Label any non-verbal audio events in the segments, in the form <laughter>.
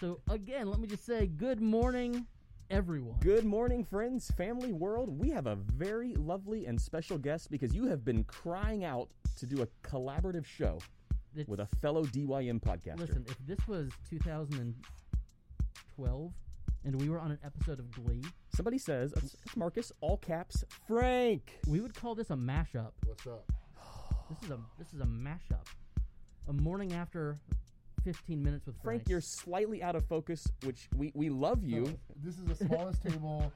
So again, let me just say good morning, everyone. Good morning, friends, family, world. We have a very lovely and special guest because you have been crying out to do a collaborative show It's- with a fellow DYM podcaster. Listen, if this was 2012 and we were on an episode of Glee, Somebody says, it's it's Marcus, all caps, Frank. we would call this a mashup. What's up? This is a this is a mashup. A morning after 15 minutes with Frank, Frank. you're slightly out of focus, which we, we love you. So, this is the smallest table.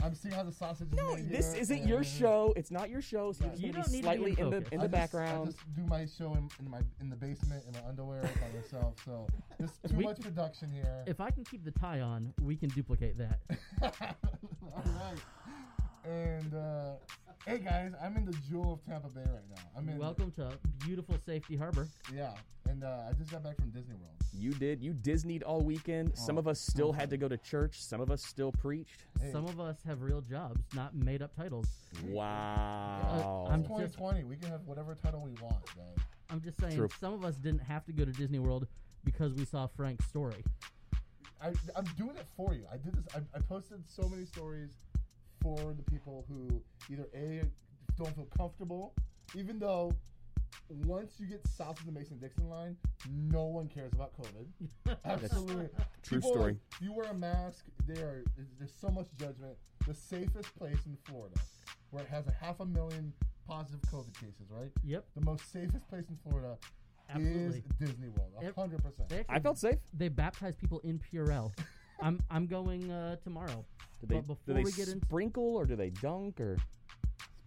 I'm seeing how the sausage is No, made this here, isn't your show. It's not your show, so You you're don't just need gonna be be in slightly in the focus. in I the just- background. I just do my show in, in my in the basement in my underwear by myself. So there's too We- much production here. if I can keep the tie on, we can duplicate that. <laughs> All right. And uh, hey guys, I'm in the jewel of Tampa Bay right now. I'm in Welcome to beautiful Safety Harbor. Yeah, and uh, I just got back from Disney World. You did. You Disneyed all weekend. Some Oh, of us still had to go to church. Some of us still preached. Hey. Some of us have real jobs, not made up titles. Wow. Uh, I'm It's 2020. We can have whatever title we want, guys. I'm just saying, True. some of us didn't have to go to Disney World because we saw Frank's story. I, I'm doing it for you. I did this. I, I posted so many stories for the people who either a don't feel comfortable, even though once you get south of the Mason Dixon line, no one cares about COVID. <laughs> Absolutely, True People, story. like, if you wear a mask, there there's, there's so much judgment. The safest place in Florida, where it has a half a million positive COVID cases, right? Yep, The most safest place in Florida absolutely. is Disney World. A hundred percent. Actually, I felt safe. they baptize people in Purell. <laughs> I'm I'm going uh, tomorrow. Do they, But do they we get into- sprinkle or do they dunk or?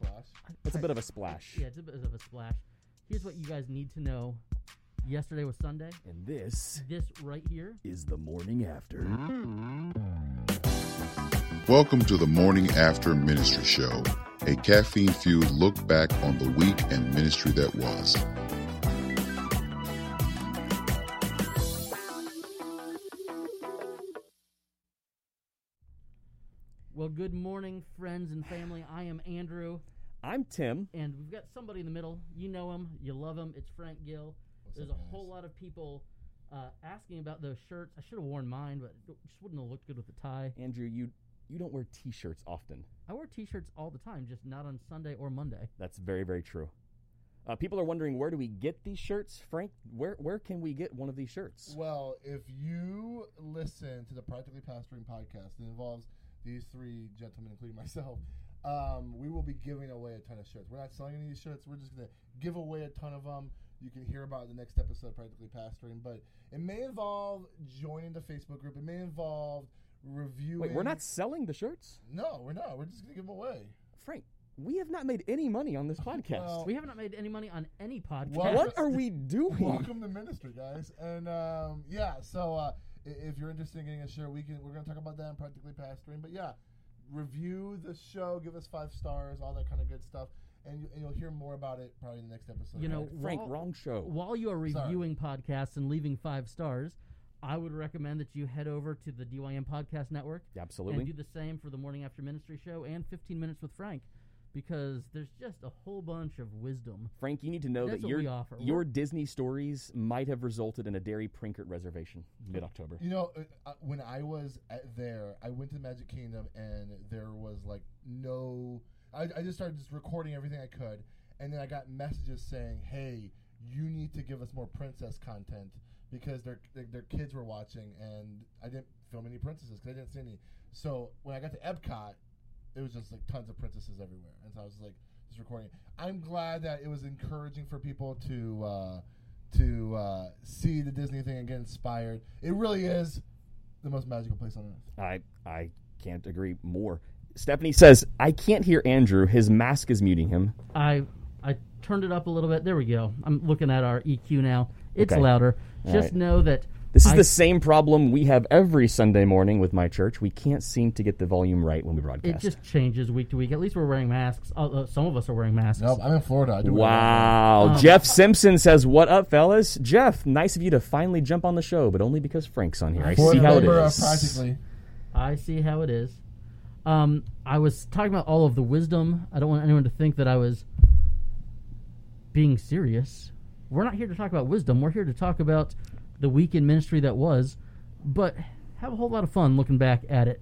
Splash. It's a bit of a splash. Yeah, it's a bit of a splash. Here's what you guys need to know. Yesterday was Sunday. And this This right here. is the morning after. Welcome to the Morning After Ministry Show, a caffeine fueled look back on the week and ministry that was. Well, good morning, friends and family. I am Andrew, I'm Tim. and we've got somebody in the middle. You know him, you love him. It's Frank Gil. What's There's up, a guys? whole lot of people uh, asking about those shirts. I should have worn mine, but it just wouldn't have looked good with the tie. Andrew, you you don't wear T-shirts often. I wear T-shirts all the time, just not on Sunday or Monday. That's very very true. Uh, people are wondering where do we get these shirts, Frank? Where where can we get one of these shirts? Well, if you listen to the Practically Pastoring podcast it involves these three gentlemen, including myself, um, we will be giving away a ton of shirts. We're not selling any of these shirts. We're just going to give away a ton of them. You can hear about it in the next episode of Practically Pastoring, but it may involve joining the Facebook group. It may involve reviewing. Wait, we're not selling the shirts, No, we're not. We're just going to give them away. Frank. We have not made any money on this podcast. Well, We have not made any money on any podcast. Well, what are we doing? Welcome to ministry, guys. And um, yeah, so uh, i- if you're interested in getting a share, we can. We're going to talk about that in practically pastoring. But yeah, review the show, give us five stars, all that kind of good stuff, and, you, and you'll hear more about it probably in the next episode. You know, right? Frank, While- wrong show. While you are Sorry. reviewing podcasts and leaving five stars, I would recommend that you head over to the DYM Podcast Network Absolutely. and do the same for the Morning After Ministry show and 15 Minutes with Frank, because there's just a whole bunch of wisdom. Frank, you need to know That's that your offer. your We're- Disney stories might have resulted in a Dairy Prinkert reservation mid October. You know, uh, uh, when I was at there, I went to the Magic Kingdom, and there was like no. I, I just started just recording everything I could, and then I got messages saying, "Hey, you need to give us more princess content because their their, their kids were watching, and I didn't film any princesses because I didn't see any." So when I got to Epcot, it was just like tons of princesses everywhere, and so I was like just recording. I'm glad that it was encouraging for people to. Uh, to uh, see the Disney thing and get inspired. It really is the most magical place on earth. I I can't agree more. Stephanie says I can't hear Andrew. His mask is muting him. I I turned it up a little bit. There we go. I'm looking at our EQ now. It's Okay. louder. All Just right. know that This is I- the same problem we have every Sunday morning with my church. We can't seem to get the volume right when we broadcast. it just changes week to week. At least we're wearing masks. Uh, uh, some of us are wearing masks. Nope, I'm in Florida. I do Wow. Um, Jeff Simpson says, What up, fellas? Jeff, nice of you to finally jump on the show, but only because Frank's on here. I want. See how it member of is. Practically. I see how it is. Um, I was talking about all of the wisdom. I don't want anyone to think that I was being serious. We're not here to talk about wisdom. We're here to talk about the week in ministry that was. but have a whole lot of fun looking back at it.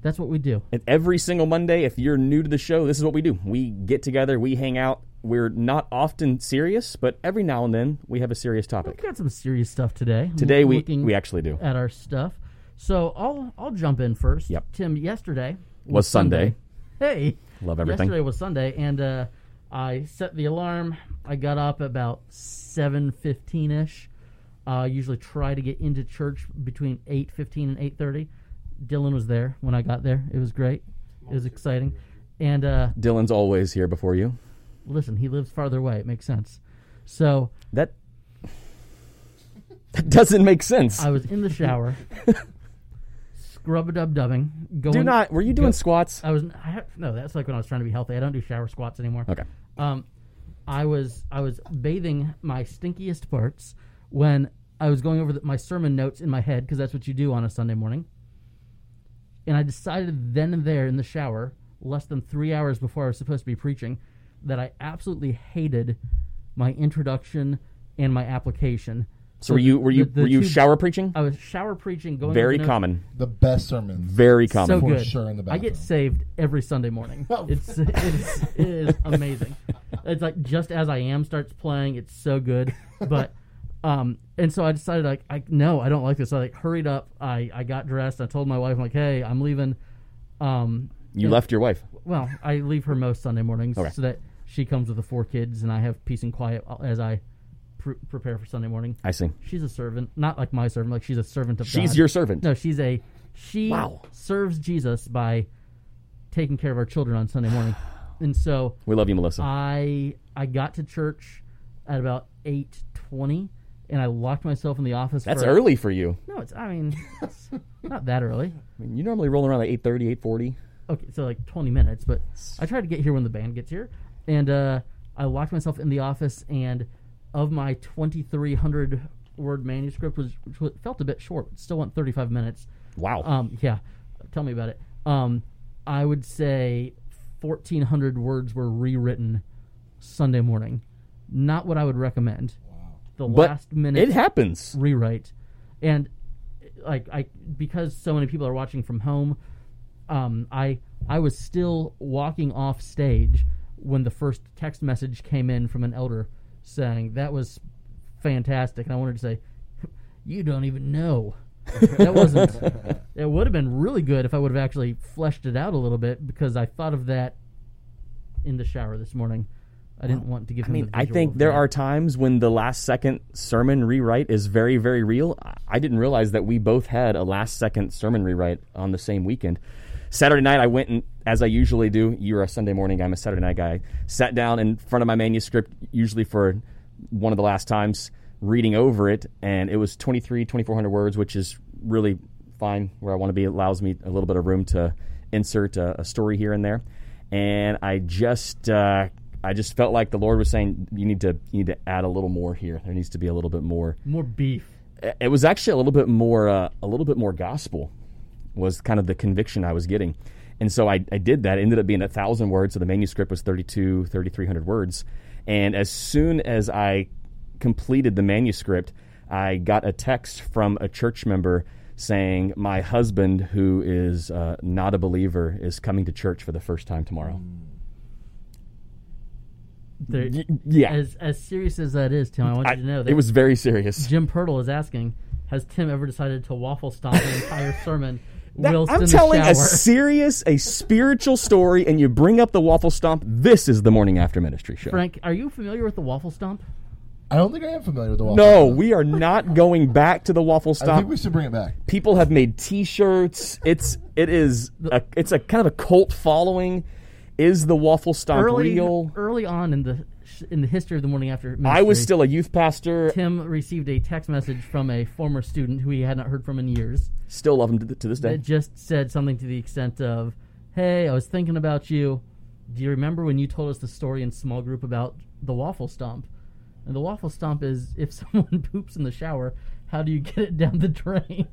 That's what we do. And every single Monday, if you're new to the show, this is what we do. We get together, we hang out. We're not often serious, but every now and then we have a serious topic. We've got some serious stuff today. Today we we actually do. at our stuff. So I'll I'll jump in first. Yep. Tim, yesterday Was Sunday. Hey, Love everything. yesterday was Sunday, and uh, I set the alarm. I got up about seven fifteen ish. Uh, usually try to get into church between eight fifteen and eight thirty. Dylan was there when I got there. It was great. It was exciting. And uh, Dylan's always here before you. listen, he lives farther away. It makes sense. So That that doesn't make sense. I was in the shower, <laughs> scrub a dub dubbing. Going, Do not. Were you doing go- squats? I was I, no. That's like when I was trying to be healthy. I don't do shower squats anymore. Okay. Um, I was I was bathing my stinkiest parts when I was going over the, my sermon notes in my head because that's what you do on a Sunday morning. And I decided then and there in the shower, less than three hours before I was supposed to be preaching, that I absolutely hated my introduction and my application. So were you were you the- the were you two- shower preaching? I was shower preaching, going Very over common. The best sermons. Very common. so For good. sure in the I get saved every Sunday morning. <laughs> It's it's it is amazing. <laughs> It's like just as I am starts playing. It's so good. But um, and so I decided like I no, I don't like this. So I like hurried up. I I got dressed. I told my wife I'm like, hey, I'm leaving. Um, you yeah. left your wife. well, I leave her most Sunday mornings Okay. so that she comes with the four kids and I have peace and quiet as I pr- prepare for Sunday morning. I see. She's a servant, not like my servant. Like she's a servant of She's God. your servant. No, she's a she Wow. serves Jesus by taking care of our children on Sunday morning. <sighs> And so We love you, Melissa. I I got to church at about eight twenty, and I locked myself in the office. That's for, early for you. No, it's I mean <laughs> it's not that early. I mean, you normally roll around like 8.30, 8.40. Okay, so like twenty minutes, but I tried to get here when the band gets here, and uh, I locked myself in the office. And of my twenty three hundred word manuscript, was which felt a bit short, still went thirty five minutes. Wow. Um, yeah, tell me about it. Um, I would say fourteen hundred words were rewritten Sunday morning. Not what I would recommend. The but last minute it happens. rewrite, and like I because so many people are watching from home, um, I I was still walking off stage when the first text message came in from an elder saying that was fantastic, and I wanted to say, you don't even know. that wasn't. <laughs> It would have been really good if I would have actually fleshed it out a little bit because I thought of that in the shower this morning. I didn't want to give I mean, I think there are times when the last second sermon rewrite is very, very real. I- I didn't realize that we both had a last second sermon rewrite on the same weekend. Saturday night, I went and, as I usually do, you're a Sunday morning guy, I'm a Saturday night guy, sat down in front of my manuscript, usually for one of the last times, reading over it, and it was 23, 2400 words, which is really fine where I want to be. It allows me a little bit of room to insert a, a story here and there. And I just, uh, I just felt like the Lord was saying, you need to, you need to add a little more here. There needs to be a little bit more. More beef. it was actually a little bit more uh, a little bit more gospel was kind of the conviction i was getting. And so i, I did that. It ended up being a thousand words. So the manuscript was 32 3300 words. And as soon as i completed the manuscript i got a text from a church member saying my husband who is uh, not a believer is coming to church for the first time tomorrow. Y- yeah as as serious as that is, Tim, I want I- you to know that it was very serious Jim Pirtle is asking, has Tim ever decided to waffle stomp an entire <laughs> sermon That- I'm telling the a serious, a spiritual story, and you bring up the waffle stomp. This is the morning after ministry show. Frank, are you familiar with the waffle stomp? I don't think I am familiar with the waffle. no, stomp. we are not <laughs> going back to the waffle I think stomp. we should bring it back. People have made T-shirts. It's it is a, it's a kind of a cult following. Is the waffle stomp Early, real? early on in the in the history of the morning after, ministry, I was still a youth pastor. Tim received a text message from a former student who he had not heard from in years. Still love him to, to this day. That just said something to the extent of, "Hey, I was thinking about you. Do you remember when you told us the story in small group about the waffle stomp?" And the waffle stomp is if <laughs> someone poops in the shower, how do you get it down the drain?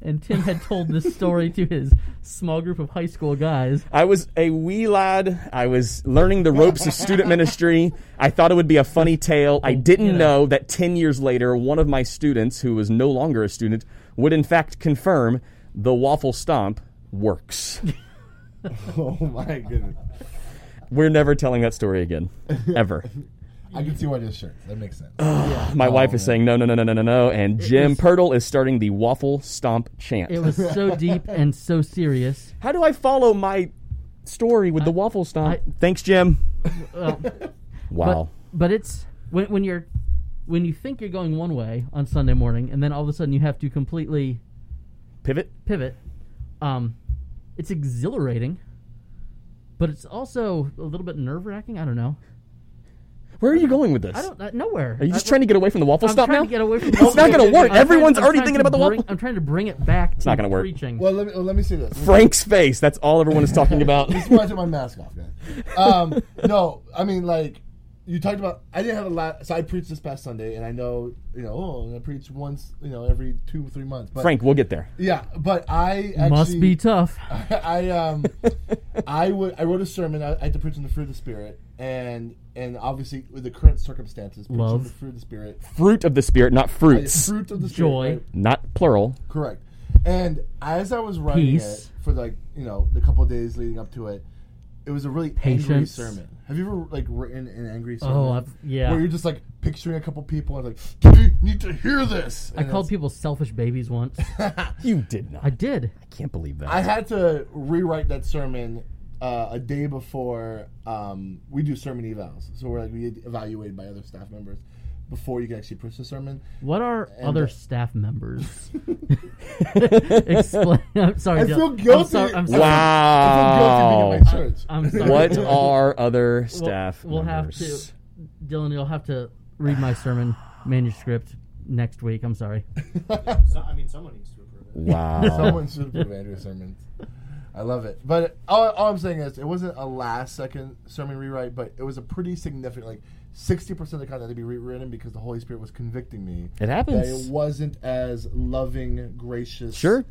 And Tim had told this story to his small group of high school guys. I was a wee lad. I was learning the ropes of student ministry. I thought it would be a funny tale. I didn't you know. know that 10 years later, one of my students, who was no longer a student, would in fact confirm the waffle stomp works. <laughs> oh my goodness. We're never telling that story again, ever. <laughs> I can see why this shirt. That makes sense. yeah. <sighs> My Oh, wife is man. saying no, no, no, no, no, no, no, and Jim was- Pirtle is starting the waffle stomp chant. It was so <laughs> deep and so serious. How do I follow my story with the waffle stomp? I- Thanks, Jim. Well, <laughs> Wow. But but it's when when you're when you think you're going one way on Sunday morning, and then all of a sudden you have to completely Pivot. pivot. Um, it's exhilarating, but it's also a little bit nerve wracking. I don't know. Where are you going with this? I don't uh, nowhere. Are you just I, trying to get away from the waffle stop now? I'm stomp trying now? to get away from. It's not gonna work. I'm Everyone's trying- already thinking about the bring- waffle- I'm trying to bring it back. It's not gonna work. Preaching. Well, let me well, let me say this. Frank's face. That's all everyone is talking about. This is why I took my mask off, guys. <laughs> Um, no, I mean like you talked about. I didn't have a lot. So I preached this past Sunday, and I know you know. Oh, I preach once, you know, every two three months. But Frank, we'll get there. yeah, but I actually, Must be tough. <laughs> I um, <laughs> I would I wrote a sermon. I, I had to preach on the fruit of the spirit, and and obviously with the current circumstances, Love. the fruit of the spirit, Fruit of the spirit, not fruits. fruit of the spirit, Joy. right? Not plural. Correct. And as I was writing Peace. it for like you know the couple of days leading up to it, it was a really angry Patience. sermon. Have you ever like written an angry sermon? Oh, I've, yeah. Where you're just like picturing a couple people and like, you need to hear this. I And called it's- people selfish babies once. <laughs> You did not. I did. I did. can't believe that. I had to rewrite that sermon uh, a day before um, we do sermon evals. So we're like we get evaluated by other staff members before you can actually preach the sermon. What are And, other uh, staff members? <laughs> Explain. I'm sorry. I Dylan. feel guilty. I'm sorry. I'm sorry. Wow. I feel guilty being in my church. I'm sorry. what are other We'll- staff We'll, have members? to, Dylan. You'll have to read my sermon manuscript next week. I'm sorry. <laughs> So, I mean, someone needs to approve it. Wow. <laughs> Someone should approve Andrew's sermons. I love it. But all, all I'm saying is, it wasn't a last second sermon rewrite, but it was a pretty significant, like 60% of the content had to be rewritten because the Holy Spirit was convicting me. It happens. That it wasn't as loving, gracious, Sure.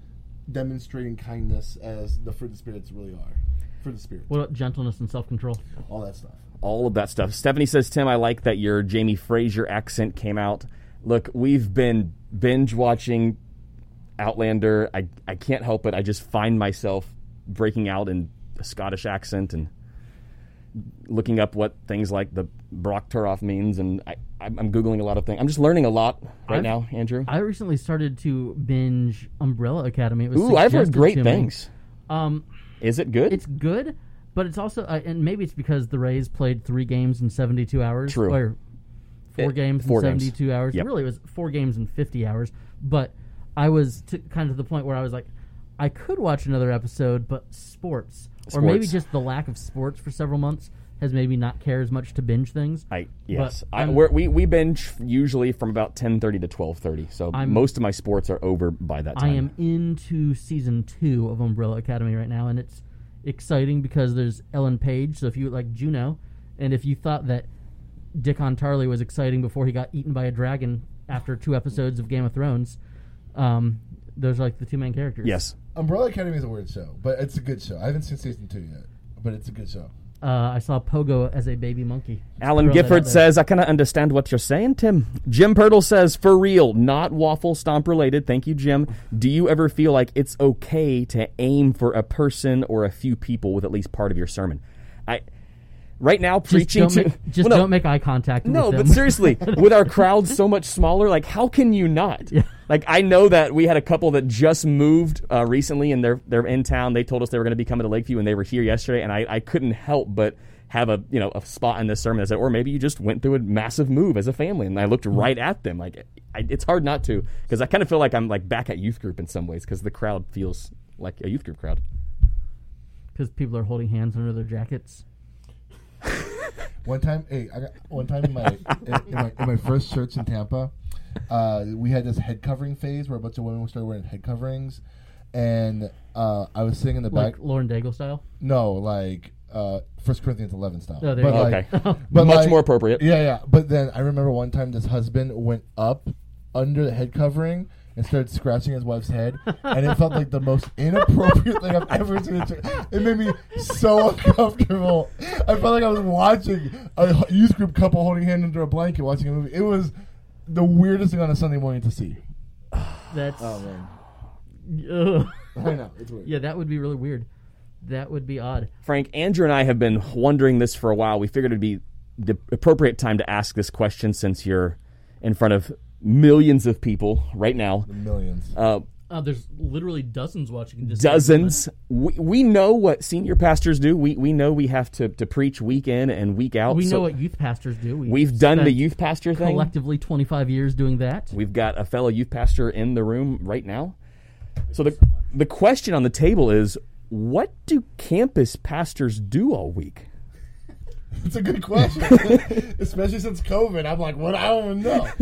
demonstrating kindness as the fruit of the spirits really are. Fruit of the spirit, What about gentleness and self control? all that stuff. all of that stuff. Stephanie says, Tim, I like that your Jamie Fraser accent came out. Look, we've been binge watching Outlander. I, I can't help it. I just find myself breaking out in a Scottish accent and looking up what things like the Broch Tuarach means. And I, I'm, I'm Googling a lot of things. I'm just learning a lot right I've- now, Andrew. I recently started to binge Umbrella Academy. It was Ooh, I've heard great things. Um, Is it good? it's good, but it's also, uh, and maybe it's because the Rays played three games in 72 hours. True. Or four It- games four in games. 72 hours. Yep. Really, it was four games in 50 hours. But I was to, kind of to the point where I was like, I could watch another episode, but sports, or maybe just the lack of sports for several months has made me not care as much to binge things. I yes, I, I'm- we're, we we binge usually from about ten thirty to twelve thirty. So most of my sports are over by that time. I am into season two of Umbrella Academy right now, and it's exciting because there's Ellen Page. So if you like Juno, and if you thought that Dickon Tarly was exciting before he got eaten by a dragon after two episodes of Game of Thrones, um, those are like the two main characters. Yes, Umbrella Academy is a weird show, but it's a good show. I haven't seen season two yet, but it's a good show. Uh, I saw Pogo as a baby monkey. Alan Throw that out Gifford there. says, I kind of understand what you're saying, Tim. Jim Pirtle says, for real, not waffle stomp related. Thank you, Jim. Do you ever feel like it's okay to aim for a person or a few people with at least part of your sermon? I right now Just, preaching don't to make, <laughs> just Well, no, don't make eye contact. No, with but seriously, <laughs> with our crowd so much smaller, like how can you not? Like I know that we had a couple that just moved uh, recently, and they're they're in town. They told us they were going to be coming to Lakeview, and they were here yesterday, and I, I couldn't help but have a you know a spot in this sermon that said, or maybe you just went through a massive move as a family, and I looked right at them. Like I, it's hard not to because I kind of feel like I'm like back at youth group in some ways because the crowd feels like a youth group crowd. because people are holding hands under their jackets. <laughs> One time, hey, I got one time in my in, in my in my first church in Tampa, uh, we had this head covering phase where a bunch of women started wearing head coverings, and uh, I was sitting in the back. Lauren Daigle style. No, like uh, First Corinthians eleven style. Oh, there but you go. like, Okay, but <laughs> much like- more appropriate. Yeah, yeah. But then I remember one time this husband went up under the head covering and started scratching his wife's head, and it felt like the most <laughs> inappropriate thing I've ever seen. in church. It made me so uncomfortable. I felt like I was watching a youth group couple holding hand under a blanket watching a movie. It was the weirdest thing on a Sunday morning to see. <sighs> That's Oh man. Ugh. I know it's weird. yeah, that would be really weird. That would be odd. Frank, Andrew and I have been wondering this for a while. We figured it'd be the appropriate time to ask this question since you're in front of millions of people right now. Millions. Uh, Uh, there's literally dozens watching this. dozens. We, we know what senior pastors do. We we know we have to, to preach week in and week out. We So know what youth pastors do. We we've done the youth pastor thing. collectively 25 years doing that. We've got a fellow youth pastor in the room right now. So the the question on the table is, what do campus pastors do all week? <laughs> It's a good question, <laughs> especially since COVID. I'm like, what? I don't even know. <laughs>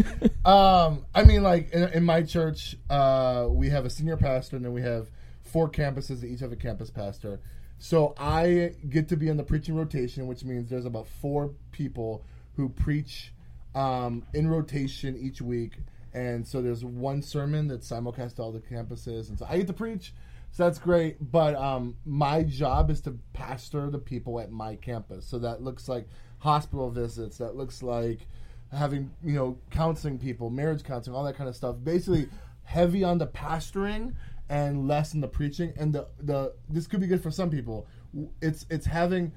Um, I mean, like in, in my church, uh, we have a senior pastor, and then we have four campuses that each have a campus pastor. So I get to be in the preaching rotation, which means there's about four people who preach um, in rotation each week. And so there's one sermon that's simulcast to all the campuses, and so I get to preach. So that's great. But um, my job is to pastor the people at my campus. So that looks like hospital visits. That looks like having you know counseling people, marriage counseling, all that kind of stuff. Basically, heavy on the pastoring and less in the preaching. And the the this could be good for some people. It's it's having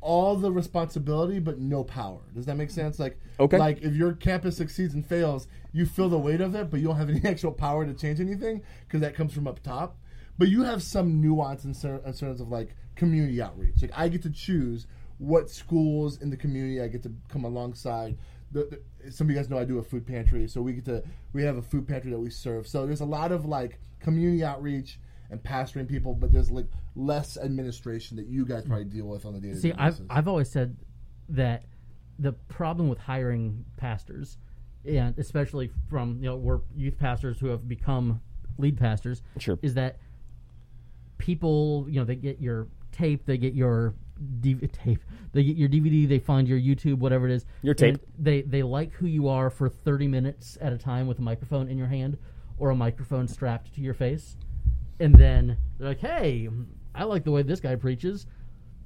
all the responsibility but no power. Does that make sense? Like Okay. like if your campus succeeds and fails, you feel the weight of it, but you don't have any <laughs> actual power to change anything because that comes from up top. But you have some nuance in, cer- in terms of like community outreach. Like I get to choose what schools in the community I get to come alongside. The, the, some of you guys know I do a food pantry, so we get to we have a food pantry that we serve. So there's a lot of like community outreach and pastoring people, but there's like less administration that you guys probably deal with on the day to day See, I've basis. I've always said that the problem with hiring pastors, and especially from you know we're youth pastors who have become lead pastors, Sure. is that people you know they get your tape, they get your DV- <laughs> tape, they get your DVD, they find your YouTube, whatever it is. Your tape. They they like who you are for thirty minutes at a time with a microphone in your hand or a microphone strapped to your face, and then they're like, "Hey, I like the way this guy preaches."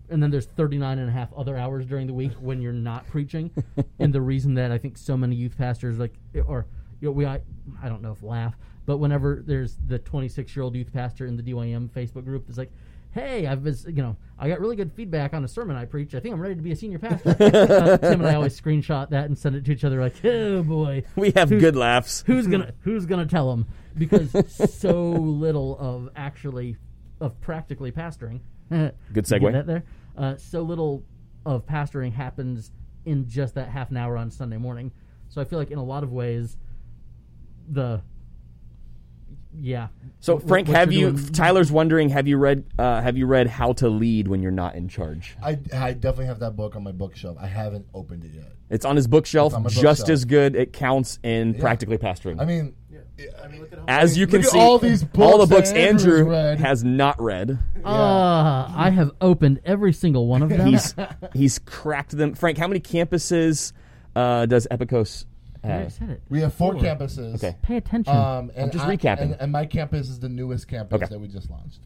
and then there's 39 and a half other hours during the week when you're not preaching <laughs> and the reason that i think so many youth pastors like or you know we i, I don't know if laugh but whenever there's the 26 year old youth pastor in the dym facebook group that's like hey i've you know i got really good feedback on a sermon i preached. i think i'm ready to be a senior pastor <laughs> uh, tim and i always screenshot that and send it to each other like oh boy We have Who's- good laughs. who's gonna who's gonna tell them because so <laughs> little of actually of practically pastoring <laughs> Good segue. that there uh, so little of pastoring happens in just that half an hour on sunday morning so i feel like in a lot of ways the yeah So What- Frank, what have you're doing- Tyler's wondering. Have you read? Uh, have you read How to Lead When You're Not in Charge? I, I definitely have that book on my bookshelf. I haven't opened it yet. It's on his bookshelf. It's on just bookshelf. as good. It counts in practically pastoring. I mean, yeah. I mean, look at how as you can at see, all these all the books books that Andrew's Andrew read. has not read. uh, i have opened every single one of them He's he's cracked them. Frank, how many campuses uh, does Epicos I have? said it we have four Four. campuses. Okay. pay attention Um, and just I- recapping. And, and my campus is the newest campus Okay. that we just launched.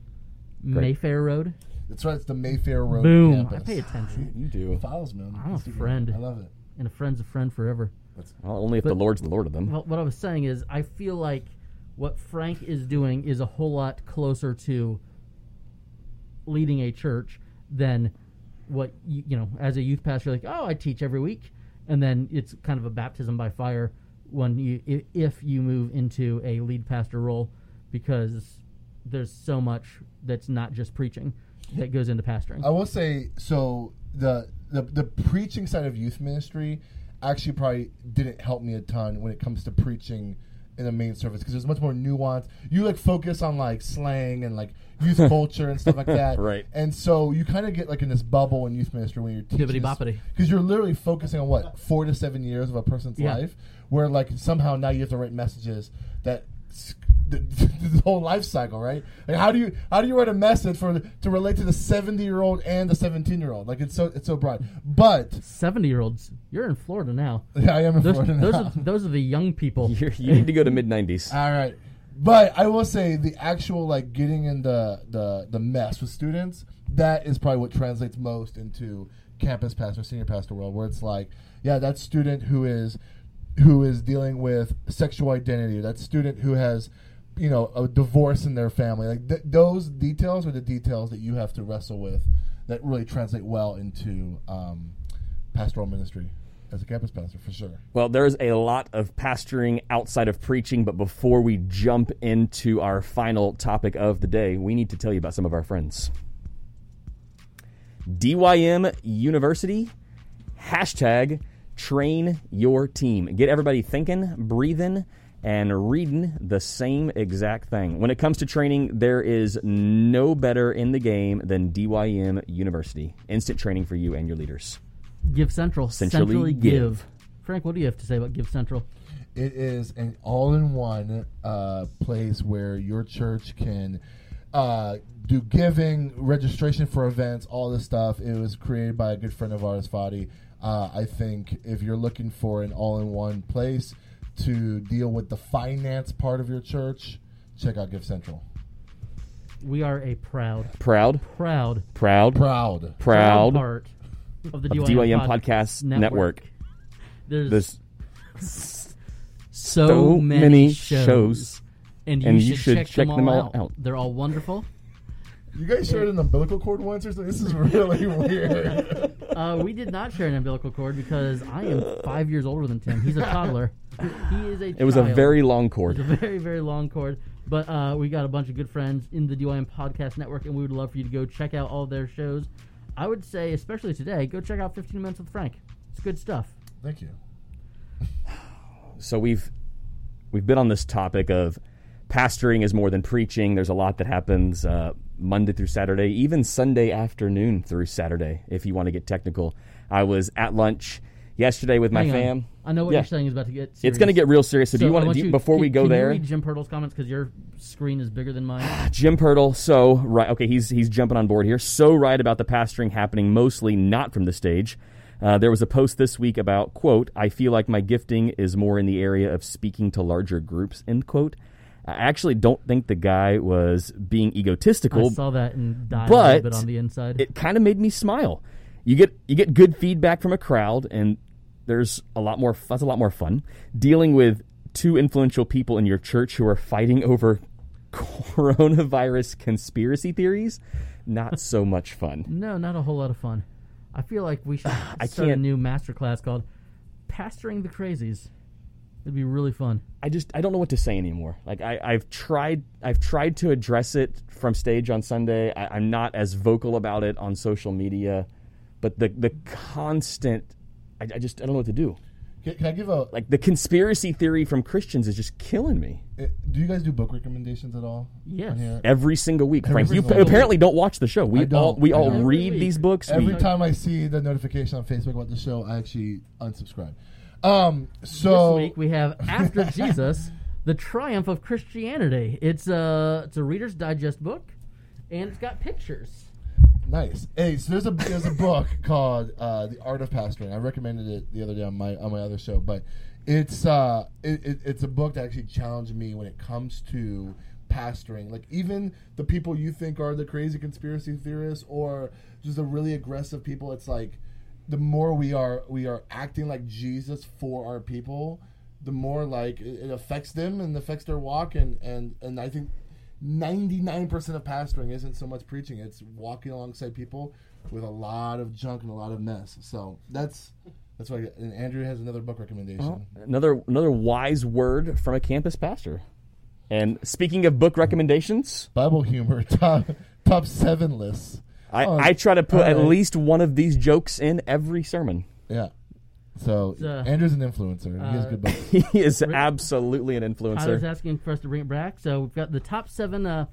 mayfair road That's right. It's the Mayfair Road boom campus. i pay attention You do. Files, man. I'm a Let's friend. I love it. and a friend's a friend forever Well, only if But- the Lord's the Lord of them. Well, what I was saying is, I feel like what Frank is doing is a whole lot closer to leading a church than what you, you know as a youth pastor. Like, oh, I teach every week, and then it's kind of a baptism by fire when you if you move into a lead pastor role because there's so much that's not just preaching that goes into pastoring. I will say so. The, the the preaching side of youth ministry actually probably didn't help me a ton when it comes to preaching in the main service because there's much more nuance. You like focus on like slang and like youth <laughs> culture and stuff like that, Right. And so you kind of get like in this bubble in youth ministry when you're teaching because you're literally focusing on what four to seven years of a person's Yeah. life, where like somehow now you have to write messages that s- the, <laughs> the whole life cycle, right? Like how do you how do you write a message for to relate to the seventy year old and the seventeen year old? Like it's so it's so broad. But Seventy year olds, you're in Florida now. <laughs> Yeah, I am in Those, Florida those now. are those are the young people. <laughs> You're, you need to go to mid nineties. All right. But I will say the actual like getting in the, the the mess with students, that is probably what translates most into campus pastor, senior pastor world, where it's like, yeah, that student who is who is dealing with sexual identity, that student who has you know, a divorce in their family. Like th- those details are the details that you have to wrestle with that really translate well into um, pastoral ministry as a campus pastor, for sure. Well, there's a lot of pastoring outside of preaching, but before we jump into our final topic of the day, we need to tell you about some of our friends. DYM University, hashtag train your team. Get everybody thinking, breathing, and reading the same exact thing. When it comes to training, there is no better in the game than DYM University. Instant training for you and your leaders. Give Central. Centrally Centrally give. give. Frank, what do you have to say about Give Central? It is an all-in-one uh, place where your church can uh, do giving, registration for events, all this stuff. It was created by a good friend of ours, Fadi. Uh, I think if you're looking for an all-in-one place to deal with the finance part of your church, check out Give Central. We are a proud, Proud, proud, proud, Proud. proud part of the of DYM, DYM Podcast Network. There's, There's so, so many, many shows, shows, and you, and should, you should check, check them, them all, all out. out. They're all wonderful. You guys shared an umbilical cord once or something? This is <laughs> really weird. Uh, we did not share an umbilical cord because I am five years older than Tim. He's a toddler. He is a. it was a very long It's a cord. very, very long cord. But uh, we got a bunch of good friends in the DYM Podcast Network, and we would love for you to go check out all their shows. I would say, especially today, go check out 15 Minutes with Frank. It's good stuff. Thank you. <sighs> So we've we've been on this topic of pastoring is more than preaching. There's a lot that happens uh, Monday through Saturday, even Sunday afternoon through Saturday. If you want to get technical, I was at lunch yesterday with my Hang on. fam. I know what Yeah. you're saying is about to get. Serious. It's going to get real serious. So, do you I want to before can, we go can there? You read Jim Pirtle's comments because your screen is bigger than mine. <sighs> Jim Pirtle, so right, okay, he's he's jumping on board here. So right about the pastoring happening mostly not from the stage. Uh, there was a post this week about quote I feel like my gifting is more in the area of speaking to larger groups end quote. I actually don't think the guy was being egotistical. I saw that and died a but little bit on the inside. It kind of made me smile. You get you get good feedback from a crowd, and there's a lot more. That's a lot more fun dealing with two influential people in your church who are fighting over <laughs> coronavirus conspiracy theories. Not so much fun. no, not a whole lot of fun. I feel like we should <sighs> I start a can't- new master class called "Pastoring the Crazies." It'd be really fun. I just I don't know what to say anymore. Like I, I've tried I've tried to address it from stage on Sunday. I, I'm not as vocal about it on social media, but the the constant I, I just I don't know what to do. Can, can I give a Like the conspiracy theory from Christians is just killing me Uh, do you guys do book recommendations at all? Yes. on here? every single week. Every Frank, you single apparently don't watch the show. We don't. all we I all don't. read Every these books. Every we, time I see the notification on Facebook about the show, I actually unsubscribe. Um, so this week we have After <laughs> Jesus, the Triumph of Christianity. It's a it's a Reader's Digest book, and it's got pictures. nice. Hey, so there's a there's a book <laughs> called uh, The Art of Pastoring. I recommended it the other day on my on my other show, but it's uh it, it, it's a book that actually challenged me when it comes to pastoring. Like even the people you think are the crazy conspiracy theorists or just the really aggressive people, it's like the more we are we are acting like Jesus for our people, the more like it, affects them and affects their walk. And and and I think 99% of pastoring isn't so much preaching. It's walking alongside people with a lot of junk and a lot of mess. So that's that's why and andrew has another book recommendation. Another another wise word from a campus pastor. And speaking of book recommendations, bible humor <laughs> top top seven lists I, Oh, I try to put at alright. least one of these jokes in every sermon. yeah so uh, andrew's an influencer he has uh, good books <laughs> He is absolutely an Tyler's influencer. asking for us to bring it back, so we've got the top seven uh,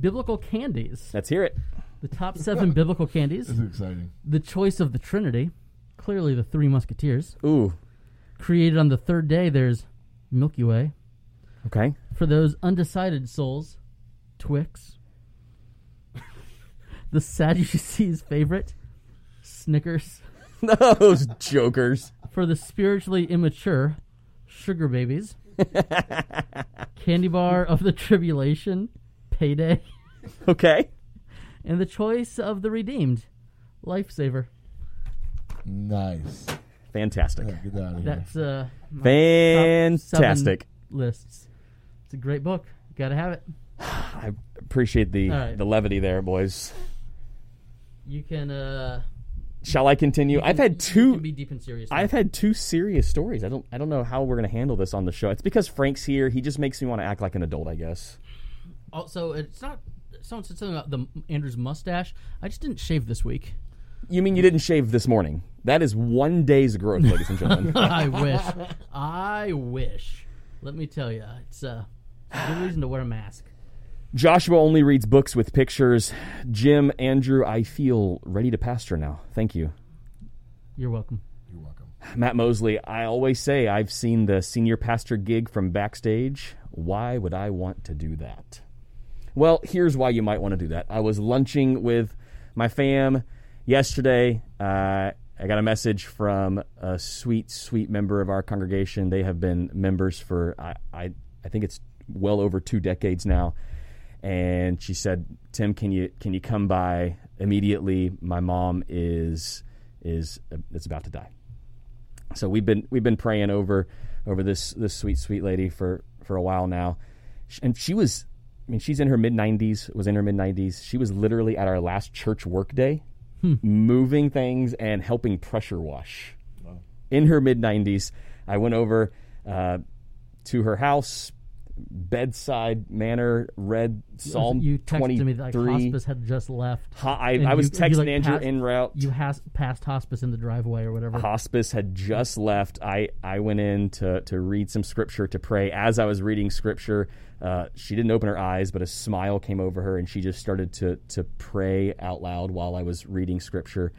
biblical candies. Let's hear it. The top seven biblical candies. this is exciting The choice of the Trinity. Clearly, the Three Musketeers. Ooh, Created on the third day, there's Milky Way. okay. For those undecided souls, Twix. The Sadducees' <laughs> favorite, Snickers. <laughs> Those jokers. For the spiritually immature, Sugar Babies. <laughs> Candy Bar of the Tribulation, Payday. Okay. And the choice of the redeemed, Lifesaver. nice Fantastic. yeah, get out of here That's uh, my top seven Fantastic. lists. It's a great book. Gotta have it. <sighs> I appreciate the All right. the levity there, boys. You can. uh Shall I continue? I've had two. be deep and serious. I've had two serious stories. I don't. I don't know how we're gonna handle this on the show. It's because Frank's here. He just makes me want to act like an adult. I guess. Also, it's not. Someone said something about the Andrew's mustache. I just didn't shave this week. You mean you didn't shave this morning? That is one day's growth, ladies and gentlemen. <laughs> I wish. I wish. Let me tell you, it's uh, a good reason to wear a mask. Joshua only reads books with pictures. Jim, Andrew, I feel ready to pastor now. Thank you. You're welcome. You're welcome. Matt Mosley, I always say I've seen the senior pastor gig from backstage. Why would I want to do that? Well, here's why you might want to do that. I was lunching with my fam yesterday. Uh, I got a message from a sweet, sweet member of our congregation. They have been members for I, I, I think it's well over two decades now. And she said, "Tim, can you can you come by immediately? My mom is is is about to die." so we've been we've been praying over over this this sweet sweet lady for for a while now. And she was i mean she's in her mid 90s was in her mid 90s she was literally at our last church work day moving things and helping pressure wash. In her mid 90s i went over uh, to her house bedside manner read psalm you texted 23 me that like, hospice had just left. Ho- I, I was you- you, texting like, andrew passed- en route You has passed hospice in the driveway or whatever. hospice had just left. I, I went in to, to read some scripture to pray. As I was reading scripture, uh, she didn't open her eyes, but a smile came over her, and she just started to to pray out loud while I was reading scripture.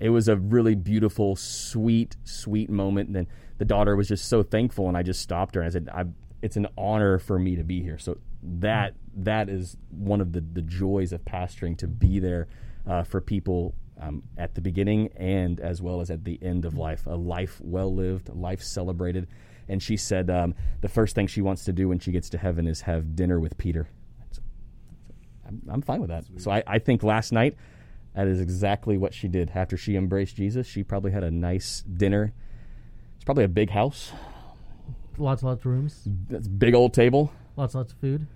It was a really beautiful, sweet, sweet moment. And then the daughter was just so thankful, and I just stopped her and I said, I, "It's an honor for me to be here." So that that is one of the the joys of pastoring to be there uh, for people um, at the beginning and as well as at the end of life. A life well lived, a life celebrated. And she said um, the first thing she wants to do when she gets to heaven is have dinner with Peter. So- I'm, I'm fine with that. So I, I think last night that is exactly what she did. After she embraced Jesus, she probably had a nice dinner. It's probably a big house, Lots, lots of rooms. that's big old table. Lots, lots of food.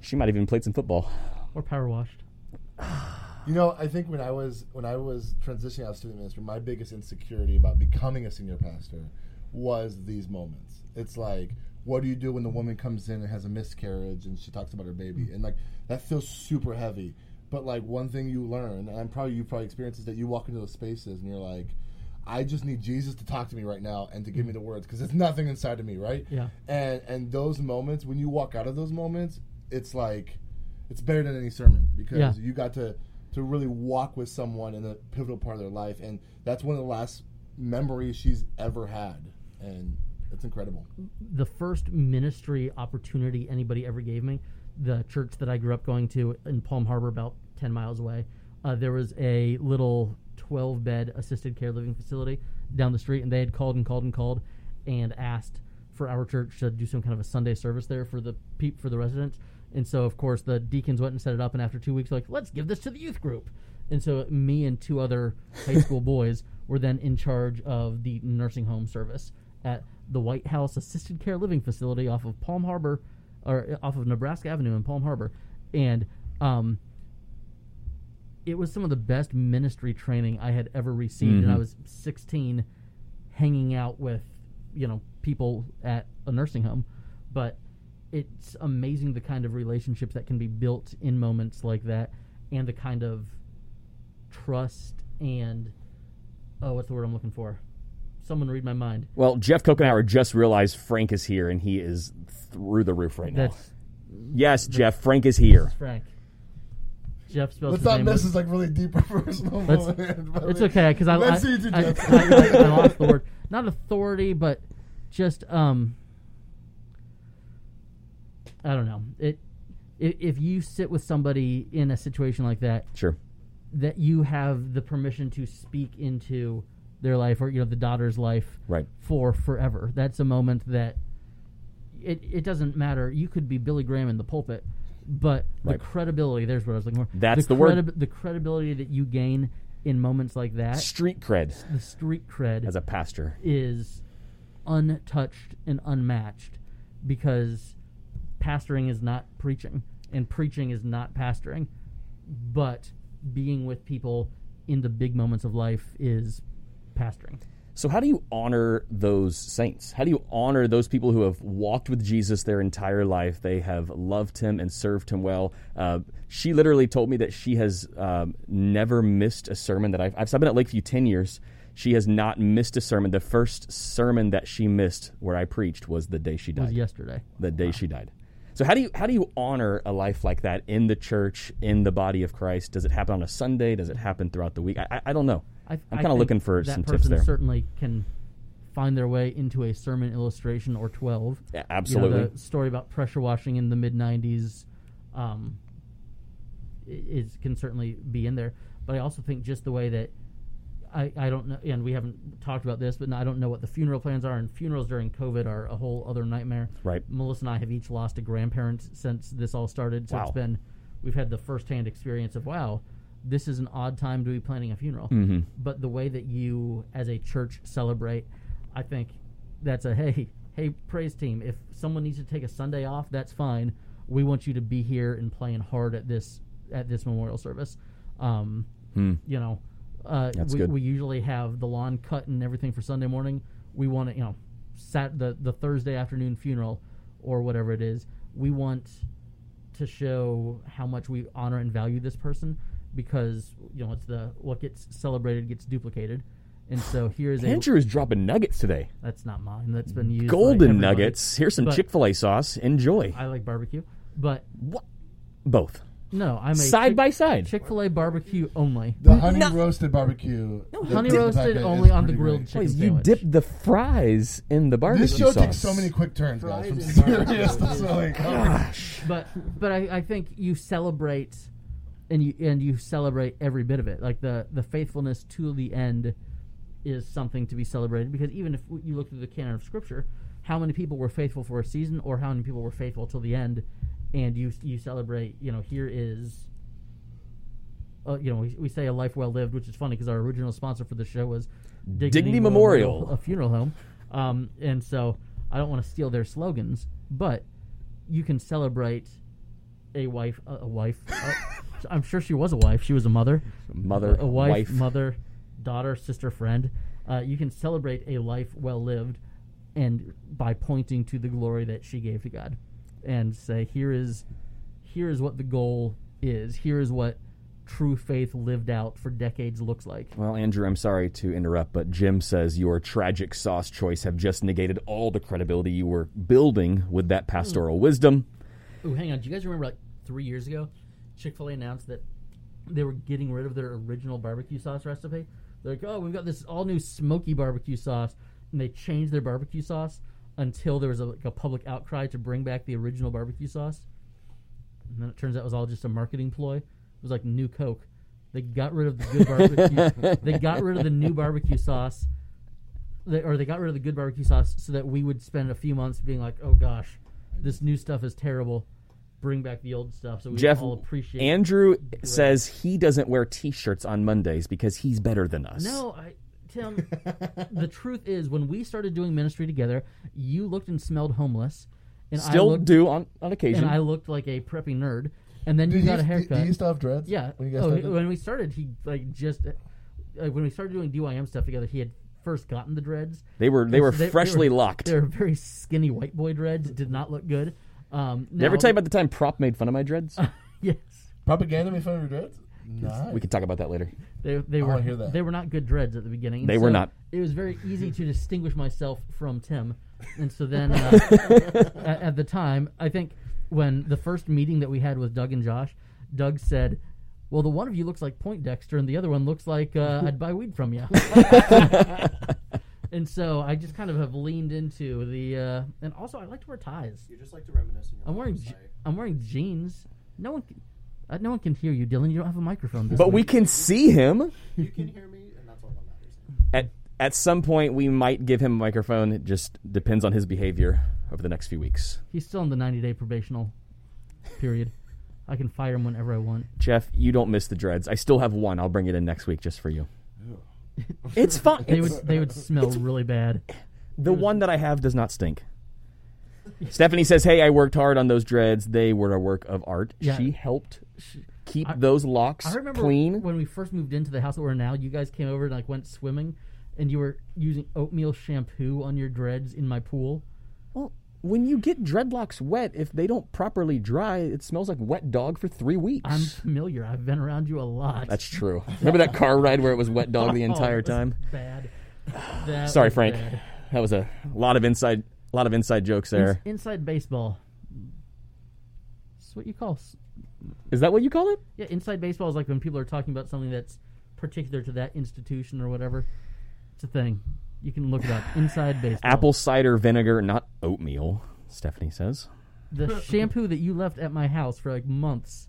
She might have even played some football. Or power washed. <sighs> You know, I think when I was when I was transitioning out of student ministry, my biggest insecurity about becoming a senior pastor was these moments. It's like, what do you do when the woman comes in and has a miscarriage and she talks about her baby, mm. and like that feels super heavy. But like one thing you learn, and I'm probably you probably experienced is that you walk into those spaces and you're like, I just need Jesus to talk to me right now and to give me the words because there's nothing inside of me, right? Yeah. And and those moments when you walk out of those moments, it's like it's better than any sermon because Yeah. you got to to really walk with someone in a pivotal part of their life, and that's one of the last memories she's ever had, and it's incredible. the first ministry opportunity anybody ever gave me, the church that I grew up going to in Palm Harbor, about 10 miles away, uh, there was a little 12 bed assisted care living facility down the street, and they had called and called and called and asked for our church to do some kind of a Sunday service there for the peep for the residents. And so, of course, the deacons went and set it up, and after two weeks, like, let's give this to the youth group. And so, me and two other high school <laughs> boys were then in charge of the nursing home service at the White House Assisted Care Living Facility off of Palm Harbor, or off of Nebraska Avenue in Palm Harbor, and um, it was some of the best ministry training I had ever received. And I mm-hmm. was 16, hanging out with you know people at a nursing home, but it's amazing the kind of relationships that can be built in moments like that, and the kind of trust and oh, what's the word I'm looking for? Someone read my mind. Well, Jeff Kokenauer just realized Frank is here, and he is through the roof right now. That's yes, Jeff, Frank is here. Frank. Jeff spells Let's his not name miss with- this is like really deep <laughs> personal Let's- moment. <laughs> but It's like- okay because I, I, Let's see you, I, Jeff. I, I- I lost the word. <laughs> Not authority, but just um. I don't know. It i- if you sit with somebody in a situation like that, Sure. that you have the permission to speak into their life or you know the daughter's life Right. for forever. That's a moment that it it doesn't matter. You could be Billy Graham in the pulpit, but Right. the credibility. There's what I was looking for. That's the word. credi- The credibility that you gain in moments like that, Street cred the street cred as a pastor. is untouched and unmatched because pastoring is not preaching, and preaching is not pastoring, but being with people in the big moments of life is pastoring. So, how do you honor those saints? How do you honor those people who have walked with Jesus their entire life? They have loved him and served him well. Uh, she literally told me that she has um, never missed a sermon that I've, I've been at Lakeview 10 years. She has not missed a sermon. The first sermon that she missed where I preached was the day she It was died. yesterday. The day she died. So how do you how do you honor a life like that in the church in the body of Christ? Does it happen on a Sunday? Does it happen throughout the week? I, I don't know. I, I'm kinda looking for some tips person there. Certainly can find their way into a sermon illustration or twelve. Yeah, You know, absolutely. the story about pressure washing in the mid '90s um, is can certainly be in there. But I also think just the way that I, I don't know, and we haven't talked about this, but I don't know what the funeral plans are. And funerals during COVID are a whole other nightmare. Right. Melissa and I have each lost a grandparent since this all started. So Wow. it's been we've had the firsthand experience of wow, this is an odd time to be planning a funeral. Mm-hmm. But the way that you, as a church, celebrate, I think that's a hey, hey, praise team. If someone needs to take a Sunday off, that's fine. We want you to be here and playing hard at this at this memorial service. Um, Hmm. You know, uh, we, we usually have the lawn cut and everything for Sunday morning. We want to, you know, sat the the Thursday afternoon funeral or whatever it is. We want to show how much we honor and value this person because you know it's the what gets celebrated gets duplicated, and so here's a Andrew is dropping nuggets today. that's not mine. That's been used. Golden everybody. nuggets. Here's some Chick Fil A sauce. Enjoy. I like barbecue, but What? Both no, I'm a side by side. Chick Fil A barbecue only. The honey roasted barbecue. No, honey roasted only on the grilled great. chicken Please, you dip the fries in the barbecue This show sauce. takes so many quick turns, guys. From Fries and serious to silly. Oh. Gosh. but but I, I think you celebrate and you and you celebrate every bit of it like the the faithfulness to the end is something to be celebrated because even if you look through the canon of scripture how many people were faithful for a season or how many people were faithful till the end and you you celebrate you know here is uh, you know we, we say a life well lived which is funny because our original sponsor for the show was Dignity Memorial. a funeral home um, and so i don't want to steal their slogans but you can celebrate a wife, a, a wife. I'm sure she was a wife. She was a mother, Mother, a wife, wife. mother, daughter, sister, friend. Uh, you can celebrate a life well lived, and by pointing to the glory that she gave to God, and say, "Here is, here is what the goal is. Here is what true faith lived out for decades looks like." Well, Andrew, I'm sorry to interrupt, but Jim says your tragic sauce choice have just negated all the credibility you were building with that pastoral wisdom. Ooh, hang on. Do you guys remember like three years ago, Chick Fil A announced that they were getting rid of their original barbecue sauce recipe? They're like, oh, we've got this all new smoky barbecue sauce, and they changed their barbecue sauce until there was a, like a public outcry to bring back the original barbecue sauce. And then it turns out it was all just a marketing ploy. It was like new Coke. They got rid of the good barbecue. <laughs> they got rid of the new barbecue sauce, they, or they got rid of the good barbecue sauce so that we would spend a few months being like, oh gosh, this new stuff is terrible. Bring back the old stuff so we Jeff, all appreciate. Andrew says he doesn't wear T-shirts on Mondays because he's better than us. No, I, Tim. the truth is, when we started doing ministry together, you looked and smelled homeless, and I still looked, do on on occasion. and I looked like a preppy nerd. And then Do you you, got a do- haircut. Do you still have dreads? Yeah. When you guys oh, started? when we started, he like just like when we started doing DYM stuff together, he had first gotten the dreads. they were they And were so freshly were- locked. They were very skinny white boy dreads. Did not look good. Um, Did I ever now- tell you about the time Prop made fun of my dreads? <laughs> Yes, Propaganda made fun of your dreads? Nice. we can talk about that later. they they I were wanna hear that. they were not good dreads at the beginning. and They were so not. It was very easy to distinguish myself from Tim, and so then <laughs> uh, at, at the time, I think when the first meeting that we had with Doug and Josh, Doug said. Well, the one of you looks like Poindexter, and the other one looks like uh, I'd buy weed from you. <laughs> and so I just kind of have leaned into the, uh, and also I like to wear ties. You just like to reminisce in your I'm wearing je- I'm wearing jeans. No one can, uh, no one can hear you, Dylan. You don't have a microphone. This But we can see him. You can hear me, and that's all that matters. At at some point, we might give him a microphone. It just depends on his behavior over the next few weeks. He's still in the 90 day probational period. I can fire him whenever I want. Jeff, you don't miss the dreads. I still have one. I'll bring it in next week just for you. <laughs> It's fine. They would they would <laughs> smell really bad. the one that I have does not stink. <laughs> Stephanie says, "Hey, I worked hard on those dreads. They were a work of art. Yeah. She helped keep I- those locks I remember clean." when we first moved into the house that we're in now. You guys came over and like went swimming, and you were using oatmeal shampoo on your dreads in my pool. When you get dreadlocks wet, if they don't properly dry, it smells like wet dog for three weeks. I'm familiar. I've been around you a lot. That's true. Remember that car ride where it was wet dog <laughs> the Oh, entire was time? Bad. <sighs> That Sorry, Frank. bad. That was a lot of inside, a lot of inside jokes there. inside baseball. That's what you call. Is that what you call it? Yeah, inside baseball is like when people are talking about something that's particular to that institution or whatever. It's a thing. You can look it up. Inside baseball. Apple cider vinegar, not oatmeal. Stephanie says. The shampoo that you left at my house for like months.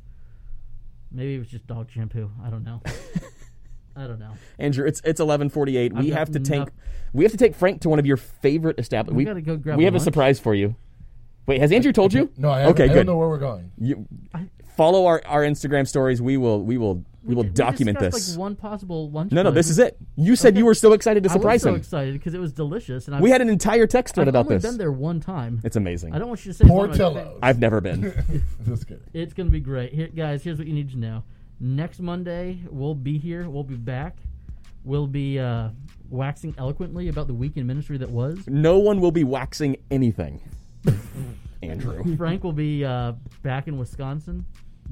Maybe it was just dog shampoo. I don't know. <laughs> I don't know. Andrew, it's it's eleven forty eight. We I've to take enough- we have to take Frank to one of your favorite establishments. We gotta go grab We have a surprise for you. Wait, has Andrew told you? No, I, haven't- okay, I good. don't know where we're going. You follow our, our Instagram stories. We will we will we, will did- document discussed, this. Like one possible lunch. no, no, place. this is it. You said you were so excited to surprise I surprise was so him. excited because it was delicious, and I've, We had an entire text thread I've about only this. been there one time. It's amazing. I don't want you to say it's one Portillo's. favorite- I've never been. <laughs> Just kidding. It's gonna be great, Here, guys. Here's what you need to know. Next Monday we'll be here. We'll be back. We'll be uh, waxing eloquently about the week in ministry that was. no one will be waxing anything. <laughs> Andrew. Frank will be uh, back in Wisconsin,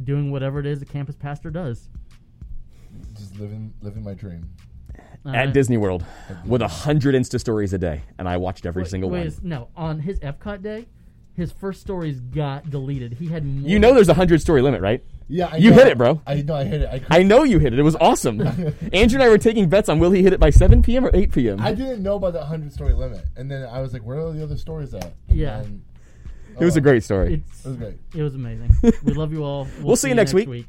doing whatever it is a campus pastor does. Just living living my dream. Uh, At Disney World with a hundred Insta stories a day, and I watched every wait- single wait, one. No, on his Epcot day, his first stories got deleted. He had more You know there's a hundred story limit, right? Yeah, I You know. hit it, bro. I know I hit it. I, I know you hit it. It was awesome. <laughs> Andrew and I were taking bets on will he hit it by 7 p.m. or 8 p.m. I didn't know about the hundred story limit, and then I was like, "Where are the other stories at?" Yeah. And, it was a oh, great story. It was great. it was amazing. we love you all. <laughs> We'll see you next week. week.